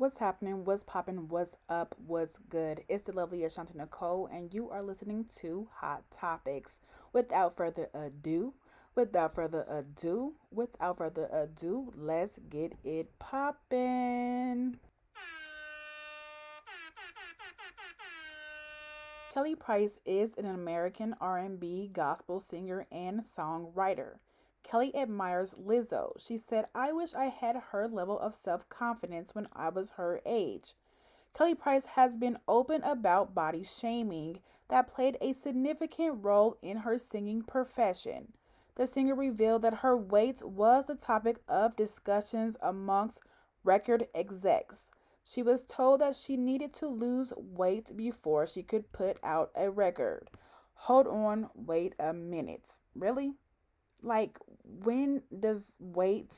What's happening? What's popping? What's up? What's good? It's the lovely Ashanti Nicole, and you are listening to Hot Topics. Without further ado, without further ado, without further ado, let's get it popping. Kelly Price is an American R&B gospel singer and songwriter. Kelly admires Lizzo. She said, I wish I had her level of self confidence when I was her age. Kelly Price has been open about body shaming that played a significant role in her singing profession. The singer revealed that her weight was the topic of discussions amongst record execs. She was told that she needed to lose weight before she could put out a record. Hold on, wait a minute. Really? Like, when does weight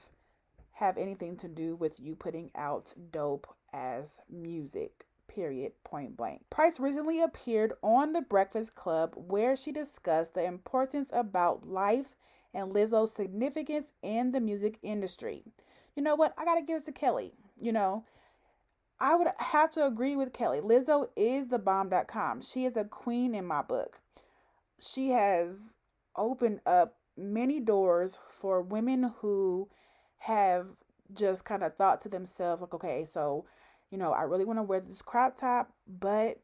have anything to do with you putting out dope as music? Period, point blank. Price recently appeared on The Breakfast Club where she discussed the importance about life and Lizzo's significance in the music industry. You know what? I gotta give it to Kelly. You know, I would have to agree with Kelly. Lizzo is the bomb.com. She is a queen in my book. She has opened up many doors for women who have just kind of thought to themselves, like, okay, so, you know, I really want to wear this crop top, but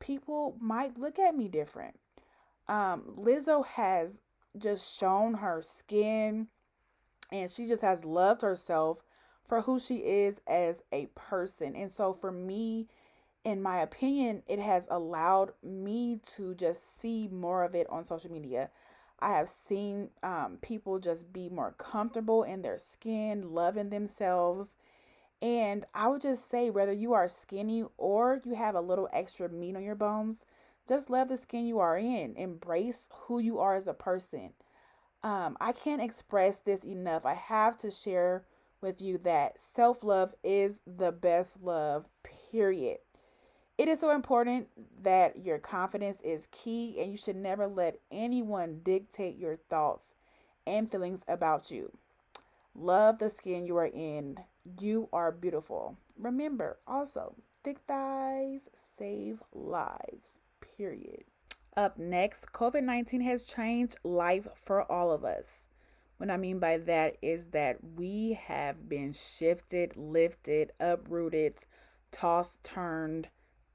people might look at me different. Um, Lizzo has just shown her skin and she just has loved herself for who she is as a person. And so for me, in my opinion, it has allowed me to just see more of it on social media. I have seen um, people just be more comfortable in their skin, loving themselves. And I would just say, whether you are skinny or you have a little extra meat on your bones, just love the skin you are in. Embrace who you are as a person. Um, I can't express this enough. I have to share with you that self love is the best love, period. It is so important that your confidence is key and you should never let anyone dictate your thoughts and feelings about you. Love the skin you are in. You are beautiful. Remember also, thick thighs save lives. Period. Up next, COVID 19 has changed life for all of us. What I mean by that is that we have been shifted, lifted, uprooted, tossed, turned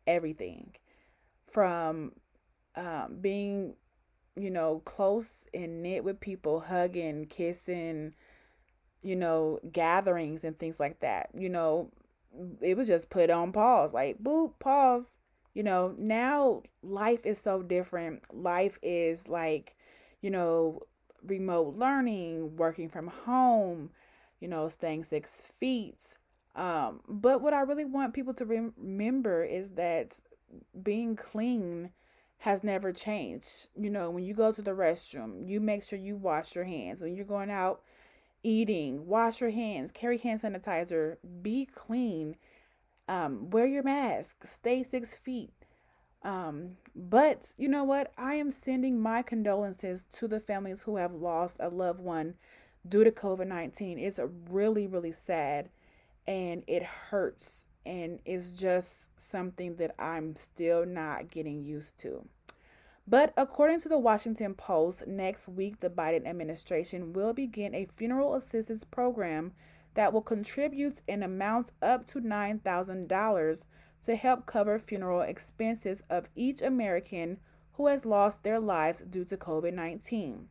everything from um, being, you know, close and knit with people, hugging, kissing, you know, gatherings and things like that. You know, it was just put on pause, like boop, pause. You know, now life is so different. Life is like, you know, remote learning, working from home, you know, staying six feet, um, but what I really want people to remember is that being clean has never changed. You know, when you go to the restroom, you make sure you wash your hands. When you're going out eating, wash your hands, carry hand sanitizer, be clean, um, wear your mask, stay six feet. Um, but you know what? I am sending my condolences to the families who have lost a loved one due to COVID 19. It's a really, really sad and it hurts and it's just something that I'm still not getting used to. But according to the Washington Post, next week the Biden administration will begin a funeral assistance program that will contribute an amount up to $9,000 to help cover funeral expenses of each American who has lost their lives due to COVID 19,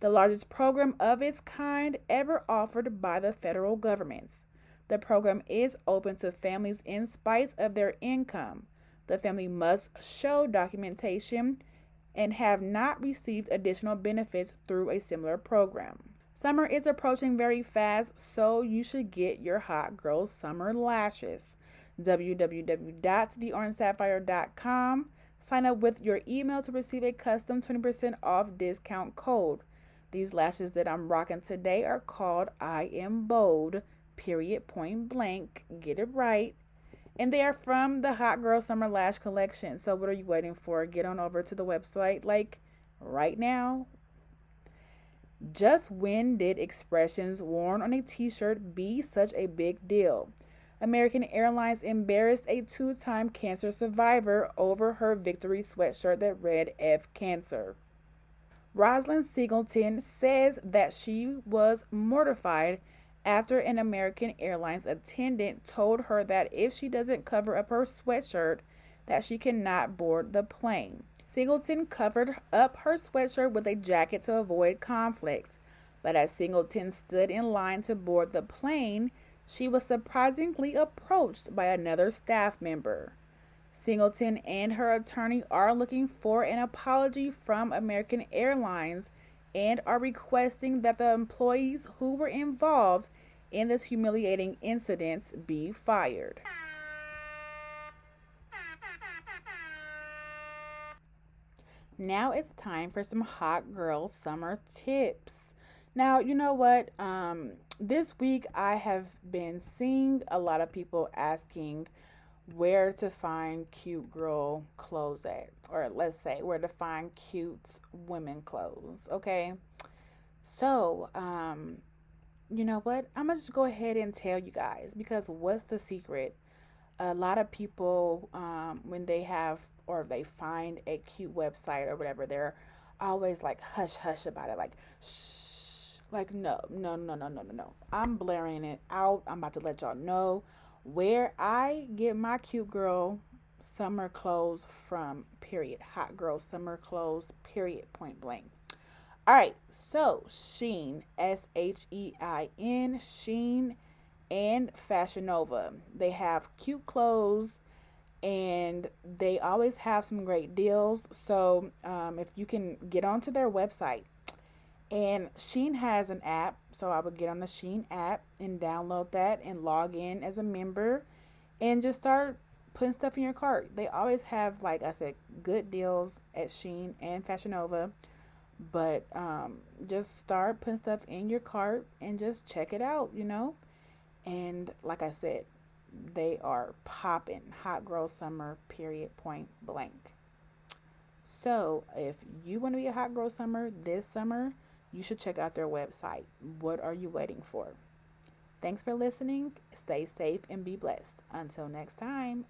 the largest program of its kind ever offered by the federal government. The program is open to families in spite of their income. The family must show documentation and have not received additional benefits through a similar program. Summer is approaching very fast, so you should get your Hot Girls Summer Lashes. www.theorangesapphire.com. Sign up with your email to receive a custom 20% off discount code. These lashes that I'm rocking today are called I Am Bold period, point blank. Get it right. And they are from the Hot Girl Summer Lash Collection. So, what are you waiting for? Get on over to the website like right now. Just when did expressions worn on a t shirt be such a big deal? American Airlines embarrassed a two time cancer survivor over her victory sweatshirt that read F Cancer. Rosalind Singleton says that she was mortified after an American Airlines attendant told her that if she doesn't cover up her sweatshirt, that she cannot board the plane. Singleton covered up her sweatshirt with a jacket to avoid conflict. But as Singleton stood in line to board the plane, she was surprisingly approached by another staff member. Singleton and her attorney are looking for an apology from American Airlines and are requesting that the employees who were involved in this humiliating incident be fired. Now it's time for some hot girl summer tips. Now, you know what? Um, this week I have been seeing a lot of people asking where to find cute girl clothes at, or let's say where to find cute women clothes. Okay, so um, you know what? I'm gonna just go ahead and tell you guys because what's the secret? A lot of people, um, when they have or they find a cute website or whatever, they're always like hush hush about it, like shh like, no, no, no, no, no, no, no. I'm blaring it out. I'm about to let y'all know where I get my cute girl summer clothes from, period. Hot girl summer clothes, period, point blank. All right, so Shein, S H E I N, Shein, and Fashion Nova. They have cute clothes and they always have some great deals. So um, if you can get onto their website, and Shein has an app, so I would get on the Shein app and download that and log in as a member and just start putting stuff in your cart. They always have, like I said, good deals at Shein and Fashion Nova. But um, just start putting stuff in your cart and just check it out, you know? And like I said, they are popping. Hot girl summer, period, point blank. So if you want to be a hot girl summer this summer, you should check out their website. What are you waiting for? Thanks for listening. Stay safe and be blessed. Until next time.